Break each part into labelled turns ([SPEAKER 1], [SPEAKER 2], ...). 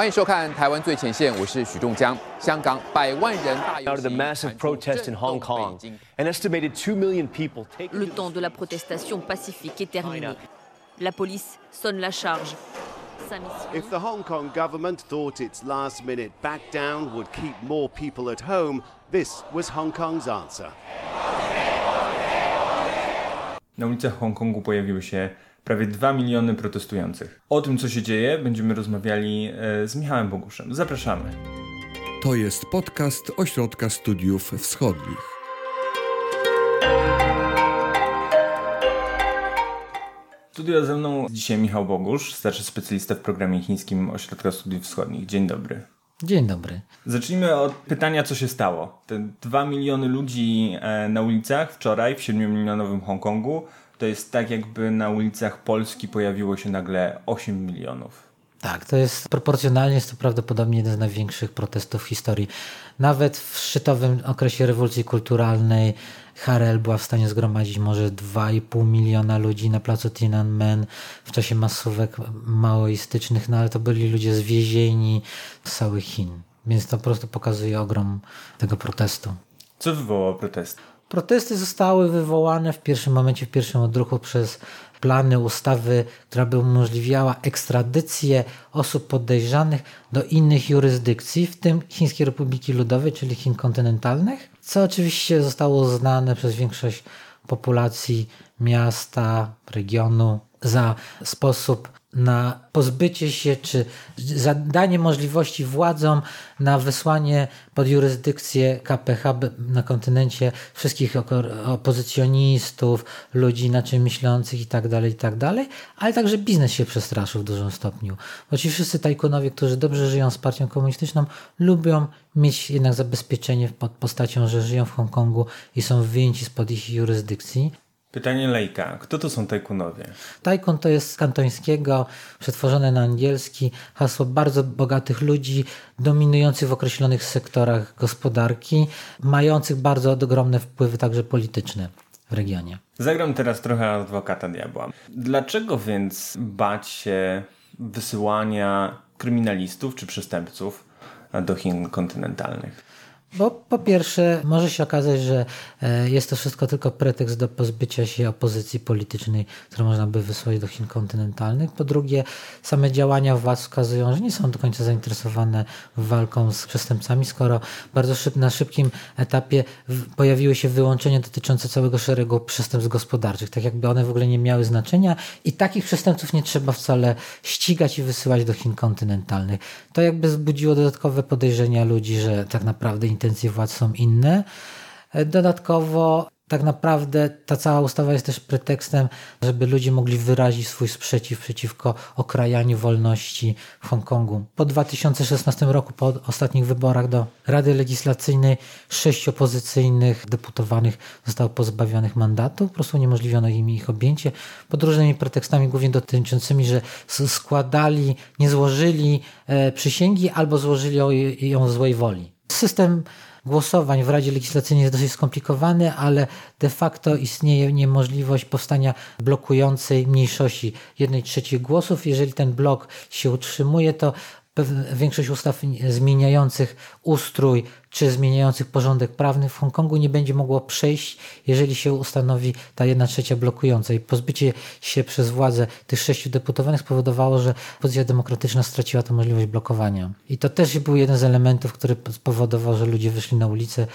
[SPEAKER 1] 欢迎收看《台湾最前线》，我是许仲江。香港百万人大游
[SPEAKER 2] Out of the massive protests in Hong Kong, an estimated 2 million people take
[SPEAKER 3] Le temps de la protestation pacifique est terminé. La police sonne la charge.
[SPEAKER 4] If the Hong Kong government thought its last minute back down would keep more people at home, this was Hong Kong's answer.
[SPEAKER 5] Na ulicach Hongkongu pojawiły się prawie 2 miliony protestujących. O tym, co się dzieje, będziemy rozmawiali e, z Michałem Boguszem. Zapraszamy.
[SPEAKER 6] To jest podcast Ośrodka Studiów Wschodnich.
[SPEAKER 5] Studio ze mną dzisiaj Michał Bogusz, starszy specjalista w programie chińskim Ośrodka Studiów Wschodnich. Dzień dobry.
[SPEAKER 7] Dzień dobry.
[SPEAKER 5] Zacznijmy od pytania, co się stało. Te 2 miliony ludzi e, na ulicach wczoraj w 7-milionowym Hongkongu to jest tak, jakby na ulicach Polski pojawiło się nagle 8 milionów.
[SPEAKER 7] Tak, to jest proporcjonalnie jest to prawdopodobnie jeden z największych protestów w historii. Nawet w szczytowym okresie rewolucji kulturalnej Harel była w stanie zgromadzić może 2,5 miliona ludzi na placu Tiananmen w czasie masówek maoistycznych, no ale to byli ludzie zwiezieni z całych Chin. Więc to po prostu pokazuje ogrom tego protestu.
[SPEAKER 5] Co wywołało protest?
[SPEAKER 7] Protesty zostały wywołane w pierwszym momencie, w pierwszym odruchu przez plany ustawy, która by umożliwiała ekstradycję osób podejrzanych do innych jurysdykcji, w tym Chińskiej Republiki Ludowej, czyli Chin kontynentalnych, co oczywiście zostało uznane przez większość populacji miasta, regionu za sposób na pozbycie się, czy zadanie możliwości władzom na wysłanie pod jurysdykcję KPH na kontynencie wszystkich opozycjonistów, ludzi inaczej myślących i tak dalej, i tak ale także biznes się przestraszył w dużym stopniu. Bo ci wszyscy tajkunowie, którzy dobrze żyją z partią komunistyczną, lubią mieć jednak zabezpieczenie pod postacią, że żyją w Hongkongu i są wyjęci spod ich jurysdykcji.
[SPEAKER 5] Pytanie Lejka. Kto to są tajkunowie?
[SPEAKER 7] Tajkun to jest z kantońskiego, przetworzone na angielski, hasło bardzo bogatych ludzi, dominujących w określonych sektorach gospodarki, mających bardzo ogromne wpływy także polityczne w regionie.
[SPEAKER 5] Zagram teraz trochę adwokata diabła. Dlaczego więc bać się wysyłania kryminalistów czy przestępców do Chin kontynentalnych?
[SPEAKER 7] Bo po pierwsze, może się okazać, że e, jest to wszystko tylko pretekst do pozbycia się opozycji politycznej, którą można by wysłać do Chin kontynentalnych. Po drugie, same działania władz wskazują, że nie są do końca zainteresowane walką z przestępcami, skoro bardzo szyb, na szybkim etapie pojawiły się wyłączenia dotyczące całego szeregu przestępstw gospodarczych, tak jakby one w ogóle nie miały znaczenia i takich przestępców nie trzeba wcale ścigać i wysyłać do Chin kontynentalnych. To jakby wzbudziło dodatkowe podejrzenia ludzi, że tak naprawdę intencje władz są inne. E, Dodatkowo tak naprawdę ta cała ustawa jest też pretekstem, żeby ludzie mogli wyrazić swój sprzeciw przeciwko okrajaniu wolności w Hongkongu. Po 2016 roku, po ostatnich wyborach do Rady Legislacyjnej, sześć opozycyjnych deputowanych zostało pozbawionych mandatu, po prostu uniemożliwiono im ich objęcie, pod różnymi pretekstami, głównie dotyczącymi, że składali, nie złożyli e, przysięgi albo złożyli ją- z złej woli. System głosowań w Radzie Legislacyjnej jest dosyć skomplikowany, ale de facto istnieje niemożliwość powstania blokującej mniejszości jednej trzeciej głosów. Jeżeli ten blok się utrzymuje, to większość ustaw zmieniających ustrój czy zmieniających porządek prawny w Hongkongu nie będzie mogło przejść, jeżeli się ustanowi ta jedna trzecia blokująca. I pozbycie się przez władzę tych sześciu deputowanych spowodowało, że opozycja demokratyczna straciła tę możliwość blokowania. I to też był jeden z elementów, który spowodował, że ludzie wyszli na ulicę.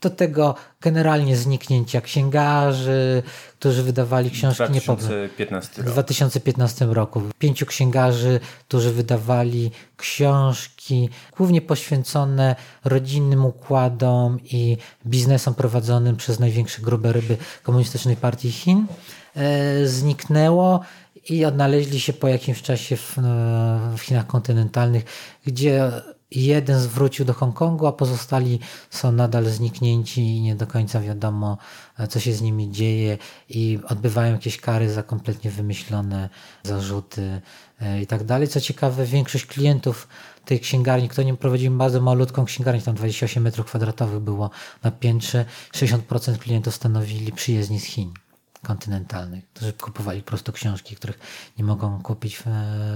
[SPEAKER 7] Do tego generalnie zniknięcia księgarzy, którzy wydawali książki niepoprawne.
[SPEAKER 5] 2015
[SPEAKER 7] W
[SPEAKER 5] rok.
[SPEAKER 7] 2015 roku. Pięciu księgarzy, którzy wydawali książki, głównie poświęcone rodzinnym układom i biznesom prowadzonym przez największe grube ryby Komunistycznej Partii Chin, e, zniknęło i odnaleźli się po jakimś czasie w, w Chinach kontynentalnych, gdzie jeden wrócił do Hongkongu, a pozostali są nadal zniknięci i nie do końca wiadomo, e, co się z nimi dzieje i odbywają jakieś kary za kompletnie wymyślone zarzuty e, i tak dalej. Co ciekawe, większość klientów tej księgarni, kto nie prowadził bardzo malutką księgarnię, tam 28 metrów kwadratowych było na piętrze, 60% klientów stanowili przyjezdni z Chin kontynentalnych, którzy kupowali prosto książki, których nie mogą kupić w,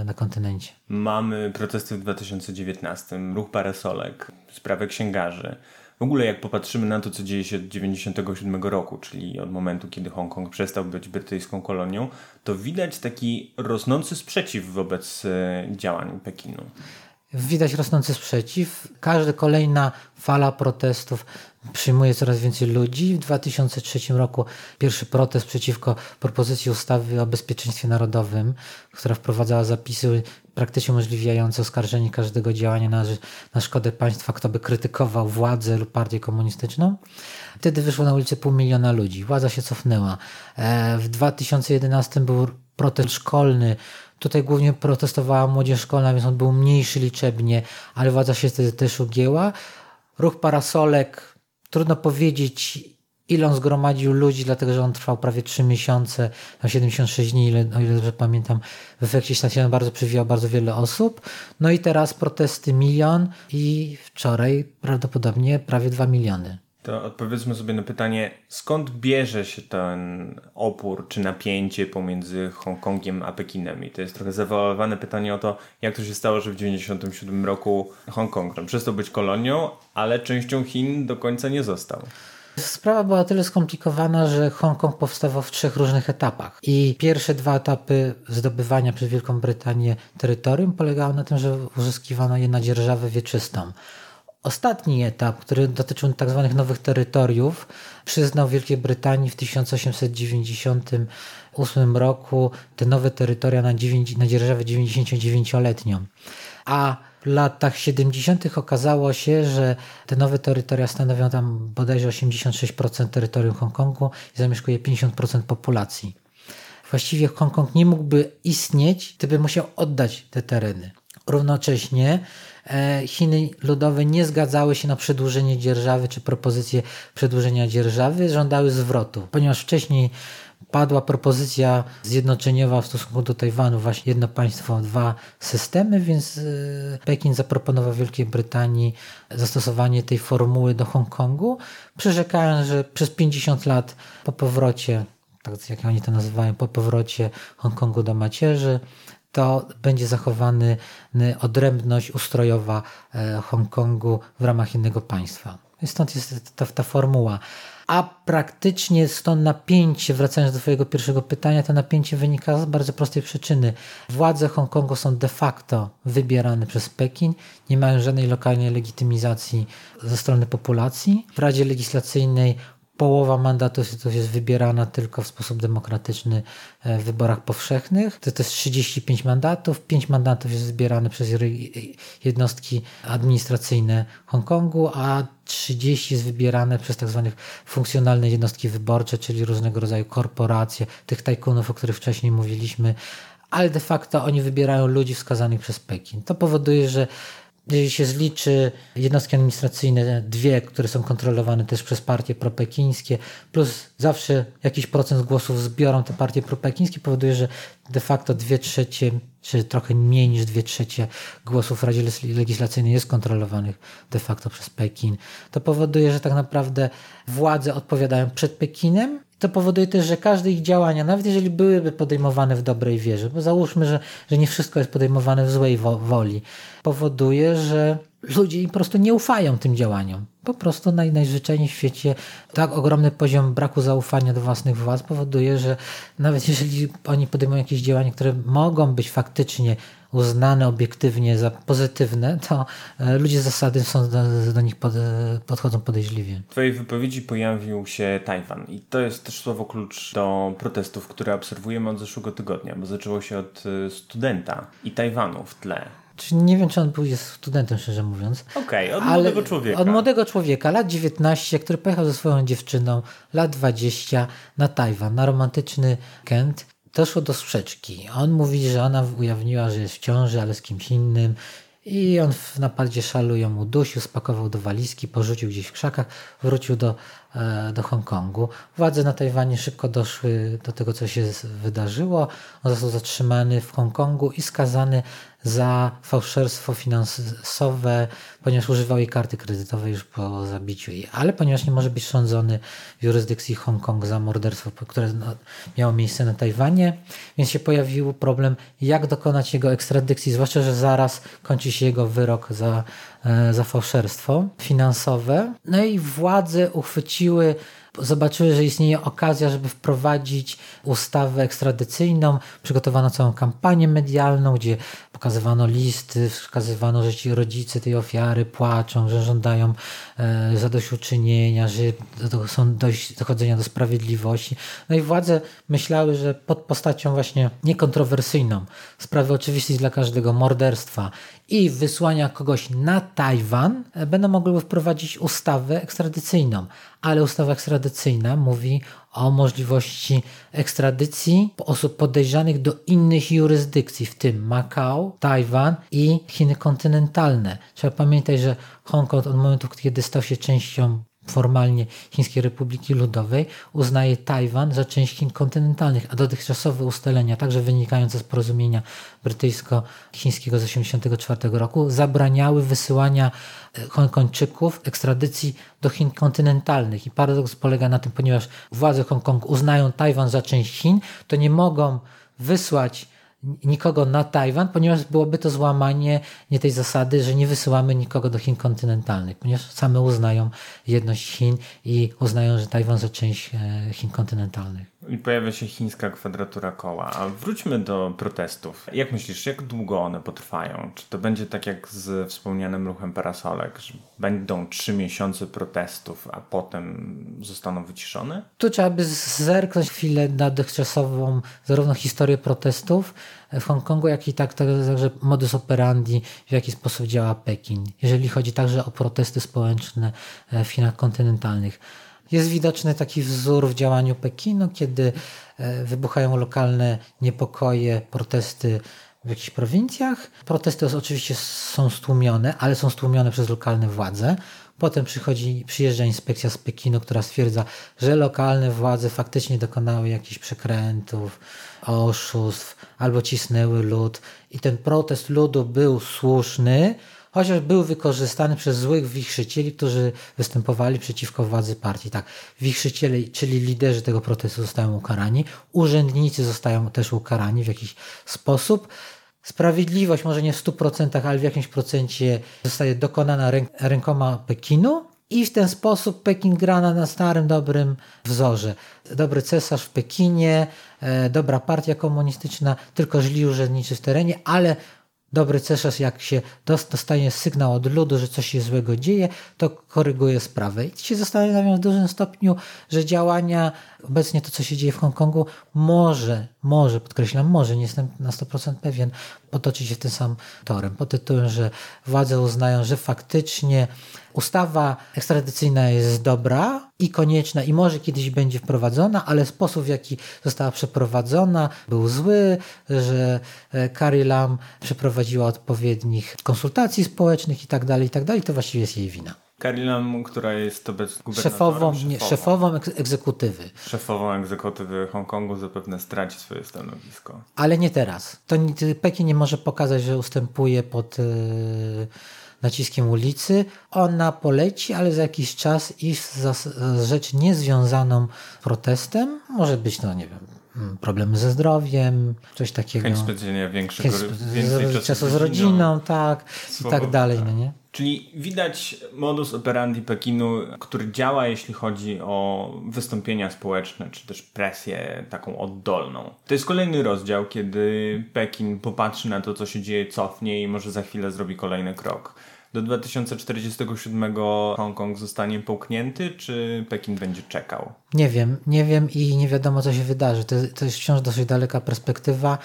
[SPEAKER 7] na kontynencie.
[SPEAKER 5] Mamy protesty w 2019, ruch parasolek, sprawę księgarzy. W ogóle jak popatrzymy na to, co dzieje się od 1997 roku, czyli od momentu, kiedy Hongkong przestał być brytyjską kolonią, to widać taki rosnący sprzeciw wobec e, działań Pekinu.
[SPEAKER 7] Widać rosnący sprzeciw. Każda kolejna fala protestów przyjmuje coraz więcej ludzi. W 2003 roku pierwszy protest przeciwko propozycji ustawy o bezpieczeństwie narodowym, która wprowadzała zapisy praktycznie umożliwiające oskarżenie każdego działania na, na szkodę państwa, kto by krytykował władzę lub partię komunistyczną. Wtedy wyszło na ulicę pół miliona ludzi. Władza się cofnęła. E, w 2011 był protest szkolny. Tutaj głównie protestowała młodzież szkolna, więc on był mniejszy liczebnie, ale władza się wtedy też ugięła. Ruch parasolek, trudno powiedzieć, ile on zgromadził ludzi, dlatego że on trwał prawie 3 miesiące, na 76 dni, ile, o ile dobrze pamiętam. W efekcie się bardzo przywijał bardzo wiele osób. No i teraz protesty milion i wczoraj prawdopodobnie prawie 2 miliony.
[SPEAKER 5] To odpowiedzmy sobie na pytanie, skąd bierze się ten opór czy napięcie pomiędzy Hongkongiem a Pekinem? I to jest trochę zawoływane pytanie o to, jak to się stało, że w 1997 roku Hongkong tam przestał być kolonią, ale częścią Chin do końca nie został.
[SPEAKER 7] Sprawa była tyle skomplikowana, że Hongkong powstawał w trzech różnych etapach. I pierwsze dwa etapy zdobywania przez Wielką Brytanię terytorium polegały na tym, że uzyskiwano je na dzierżawę wieczystą. Ostatni etap, który dotyczył tzw. Tak nowych terytoriów, przyznał Wielkiej Brytanii w 1898 roku te nowe terytoria na, 9, na dzierżawę 99-letnią. A w latach 70. okazało się, że te nowe terytoria stanowią tam bodajże 86% terytorium Hongkongu i zamieszkuje 50% populacji. Właściwie Hongkong nie mógłby istnieć, gdyby musiał oddać te tereny. Równocześnie e, Chiny ludowe nie zgadzały się na przedłużenie dzierżawy czy propozycję przedłużenia dzierżawy, żądały zwrotu, ponieważ wcześniej padła propozycja zjednoczeniowa w stosunku do Tajwanu, właśnie jedno państwo, dwa systemy, więc e, Pekin zaproponował Wielkiej Brytanii zastosowanie tej formuły do Hongkongu, przyrzekając, że przez 50 lat po powrocie, tak jak oni to nazywają, po powrocie Hongkongu do macierzy, to będzie zachowany odrębność ustrojowa e, Hongkongu w ramach innego państwa. Stąd jest ta, ta formuła. A praktycznie stąd napięcie, wracając do Twojego pierwszego pytania, to napięcie wynika z bardzo prostej przyczyny. Władze Hongkongu są de facto wybierane przez Pekin, nie mają żadnej lokalnej legitymizacji ze strony populacji. W Radzie Legislacyjnej połowa mandatów jest wybierana tylko w sposób demokratyczny e, w wyborach powszechnych. To, to jest 35 mandatów. 5 mandatów jest wybierane przez jednostki administracyjne Hongkongu, a 30 jest wybierane przez tak zwane funkcjonalne jednostki wyborcze, czyli różnego rodzaju korporacje, tych tajkunów, o których wcześniej mówiliśmy, ale de facto oni wybierają ludzi wskazanych przez Pekin. To powoduje, że jeżeli się zliczy jednostki administracyjne, dwie, które są kontrolowane też przez partie propekińskie, plus zawsze jakiś procent głosów zbiorą te partie propekińskie, powoduje, że de facto dwie trzecie, czy trochę mniej niż dwie trzecie głosów w Radzie Legislacyjnej jest kontrolowanych de facto przez Pekin. To powoduje, że tak naprawdę władze odpowiadają przed Pekinem to powoduje też, że każde ich działania, nawet jeżeli byłyby podejmowane w dobrej wierze, bo załóżmy, że, że nie wszystko jest podejmowane w złej wo woli, powoduje, że ludzie po prostu nie ufają tym działaniom. Po prostu naj, najzwyczajniej w świecie tak ogromny poziom braku zaufania do własnych władz powoduje, że nawet jeżeli oni podejmują jakieś działania, które mogą być faktycznie uznane obiektywnie za pozytywne, to e, ludzie z zasady są do, do nich pod, e, podchodzą podejrzliwie.
[SPEAKER 5] W Twojej wypowiedzi pojawił się Tajwan i to jest też słowo klucz do protestów, które obserwujemy od zeszłego tygodnia, bo zaczęło się od e, studenta i Tajwanu w tle.
[SPEAKER 7] Nie wiem, czy on był jest studentem, szczerze mówiąc.
[SPEAKER 5] Okej, okay, od młodego człowieka.
[SPEAKER 7] Od młodego człowieka, lat 19, który pojechał ze swoją dziewczyną, lat 20 na Tajwan, na romantyczny Kent doszło do sprzeczki. On mówi, że ona ujawniła, że jest w ciąży, ale z kimś innym. I on w napadzie szalu ją udusił, spakował do walizki, porzucił gdzieś w krzakach, wrócił do e, do Hongkongu. Władze na Tajwanie szybko doszły do tego, co się wydarzyło. On został zatrzymany w Hongkongu i skazany za fałszerstwo finansowe, ponieważ używał jej karty kredytowej już po zabiciu jej. Ale ponieważ nie może być sądzony w jurysdykcji Hongkong za morderstwo, które no, miało miejsce na Tajwanie, więc się pojawił problem, jak dokonać jego ekstradycji, zwłaszcza, że zaraz kończy się jego wyrok za, e, za fałszerstwo finansowe. No i władze uchwyciły zobaczyły, że istnieje okazja, żeby wprowadzić ustawę ekstradycyjną. Przygotowano całą kampanię medialną, gdzie pokazywano listy, wskazywano, że ci rodzice tej ofiary płaczą, że żądają e, zadośćuczynienia, że do, są dojść, dochodzenia do sprawiedliwości. No i władze myślały, że pod postacią właśnie niekontrowersyjną, sprawy oczywistej dla każdego, morderstwa i wysłania kogoś na Tajwan, e, będą mogły wprowadzić ustawę ekstradycyjną. Ale ustawa ekstradycyjna mówi o możliwości ekstradycji osób podejrzanych do innych jurysdykcji, w tym Makao, Tajwan i Chiny kontynentalne. Trzeba pamiętać, że Hongkong od momentu, kiedy stał się częścią formalnie Chińskiej Republiki Ludowej uznaje Tajwan za część Chin kontynentalnych, a dotychczasowe ustalenia, także wynikające z porozumienia brytyjsko-chińskiego z 1984 roku, zabraniały wysyłania e, Hongkończyków ekstradycji do Chin kontynentalnych. I paradoks polega na tym, ponieważ władze Hongkongu uznają Tajwan za część Chin, to nie mogą wysłać nikogo na Tajwan, ponieważ byłoby to złamanie nie tej zasady, że nie wysyłamy nikogo do Chin kontynentalnych, ponieważ same uznają jedność Chin i uznają, że Tajwan za część e, Chin kontynentalnych.
[SPEAKER 5] I pojawia się chińska kwadratura koła. A wróćmy do protestów. Jak myślisz, jak długo one potrwają? Czy to będzie tak jak z wspomnianym ruchem parasolek, że będą trzy miesiące protestów, a potem zostaną wyciszone?
[SPEAKER 7] Tu trzeba by zerknąć chwilę na dotychczasową zarówno historię protestów w Hongkongu, jak i tak także modus operandi, w jaki sposób działa Pekin. Jeżeli chodzi także o protesty społeczne w Chinach kontynentalnych. Jest widoczny taki wzór w działaniu Pekinu, kiedy e, wybuchają lokalne niepokoje, protesty w jakichś prowincjach. Protesty oczywiście są stłumione, ale są stłumione przez lokalne władze. Potem przychodzi, przyjeżdża inspekcja z Pekinu, która stwierdza, że lokalne władze faktycznie dokonały jakichś przekrętów, oszustw albo cisnęły lud. I ten protest ludu był słuszny, chociaż był wykorzystany przez złych wichrzycieli, którzy występowali przeciwko władzy partii. Tak, wichrzyciele, czyli liderzy tego protestu zostają ukarani, urzędnicy zostają też ukarani w jakiś sposób. Sprawiedliwość, może nie w 100%, ale w jakimś procencie zostaje dokonana ręk rękoma Pekinu, i w ten sposób Pekin gra na, starym, dobrym wzorze. Dobry cesarz w Pekinie, e, dobra partia komunistyczna, tylko źli urzędniczy w terenie, ale Dobry cesarz, jak się dostanie sygnał od ludu, że coś się złego dzieje, to koryguje sprawę. I się zastanawiam w dużym stopniu, że działania, obecnie to, co się dzieje w Hongkongu, może, może, podkreślam, może, nie jestem na 100% pewien, potoczy się tym samym torem. Pod tytułem, że władze uznają, że faktycznie ustawa ekstradycyjna jest dobra i konieczna i może kiedyś będzie wprowadzona, ale sposób w jaki została przeprowadzona był zły, że e, Carrie Lam przeprowadziła odpowiednich konsultacji społecznych i tak dalej, i tak dalej, to właściwie jest jej wina.
[SPEAKER 5] Carrie Lam, która jest obecnie
[SPEAKER 7] szefową, szefową. Nie, szefową egzekutywy.
[SPEAKER 5] Szefową egzekutywy Hongkongu zapewne straci swoje stanowisko.
[SPEAKER 7] Ale nie teraz. To Pekin nie może pokazać, że ustępuje pod... Yy naciskiem ulicy, ona poleci, ale za jakiś czas i za rzecz niezwiązaną z protestem, może być, no nie wiem, problemy ze zdrowiem, coś takiego.
[SPEAKER 5] Chęć spędzenia większego, więcej czasu,
[SPEAKER 7] czasu z rodziną, tak, i tak dalej, no nie?
[SPEAKER 5] Czyli widać modus operandi Pekinu, który działa, jeśli chodzi o wystąpienia społeczne, czy też presję taką oddolną. To jest kolejny rozdział, kiedy Pekin popatrzy na to, co się dzieje, cofnie i może za chwilę zrobi kolejny krok. Do 2047 Hongkong zostanie połknięty, czy Pekin będzie czekał?
[SPEAKER 7] Nie wiem, nie wiem i nie wiadomo, co się wydarzy. To, to jest wciąż dosyć daleka perspektywa,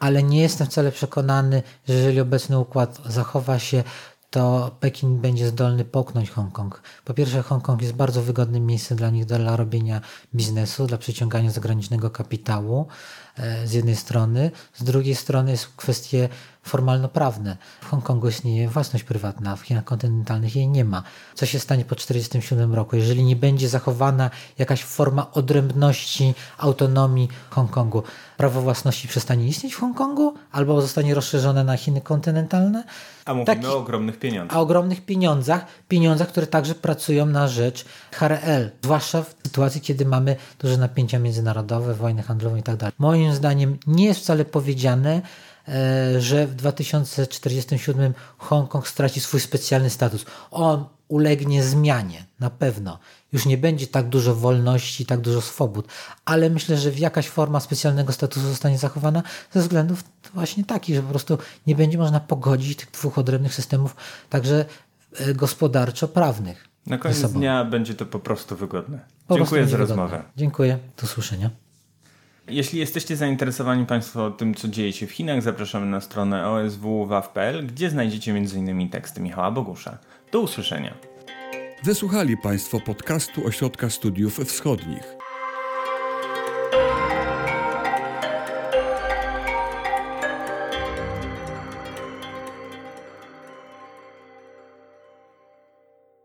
[SPEAKER 7] ale nie jestem wcale przekonany, że jeżeli obecny układ zachowa się, to Pekin będzie zdolny połknąć Hongkong. Po pierwsze, Hongkong jest bardzo wygodnym miejscem dla nich dla robienia biznesu, dla przyciągania zagranicznego kapitału. e, z jednej strony, z drugiej strony jest kwestie formalno-prawne. W Hongkongu istnieje własność prywatna, w Chinach kontynentalnych jej nie ma. Co się stanie po 1947 roku, jeżeli nie będzie zachowana jakaś forma odrębności, autonomii Hongkongu? Prawo własności przestanie istnieć w Hongkongu albo zostanie rozszerzone na Chiny kontynentalne?
[SPEAKER 5] A mówimy
[SPEAKER 7] Taki-
[SPEAKER 5] o ogromnych pieniądzach.
[SPEAKER 7] a ogromnych pieniądzach, pieniądzach, które także pracują na rzecz HRL, zwłaszcza w sytuacji, kiedy mamy duże napięcia międzynarodowe, wojny handlowe i tak. Moim zdaniem nie jest wcale powiedziane, że w 2047 Hongkong straci swój specjalny status. On ulegnie zmianie, na pewno. Już nie będzie tak dużo wolności, tak dużo swobód, ale myślę, że jakaś forma specjalnego statusu zostanie zachowana ze względów właśnie takich, że po prostu nie będzie można pogodzić tych dwóch odrębnych systemów, także e, gospodarczo-prawnych.
[SPEAKER 5] Na koniec dnia będzie to po prostu wygodne.
[SPEAKER 7] Po
[SPEAKER 5] Dziękuję za
[SPEAKER 7] wygodne.
[SPEAKER 5] rozmowę.
[SPEAKER 7] Dziękuję. Do usłyszenia.
[SPEAKER 5] Jeśli jesteście zainteresowani Państwo tym, co dzieje się w Chinach, zapraszamy na stronę oswwaw.pl, gdzie znajdziecie m.in. teksty Michała Bogusza. Do usłyszenia.
[SPEAKER 6] Wysłuchali Państwo podcastu Ośrodka Studiów Wschodnich.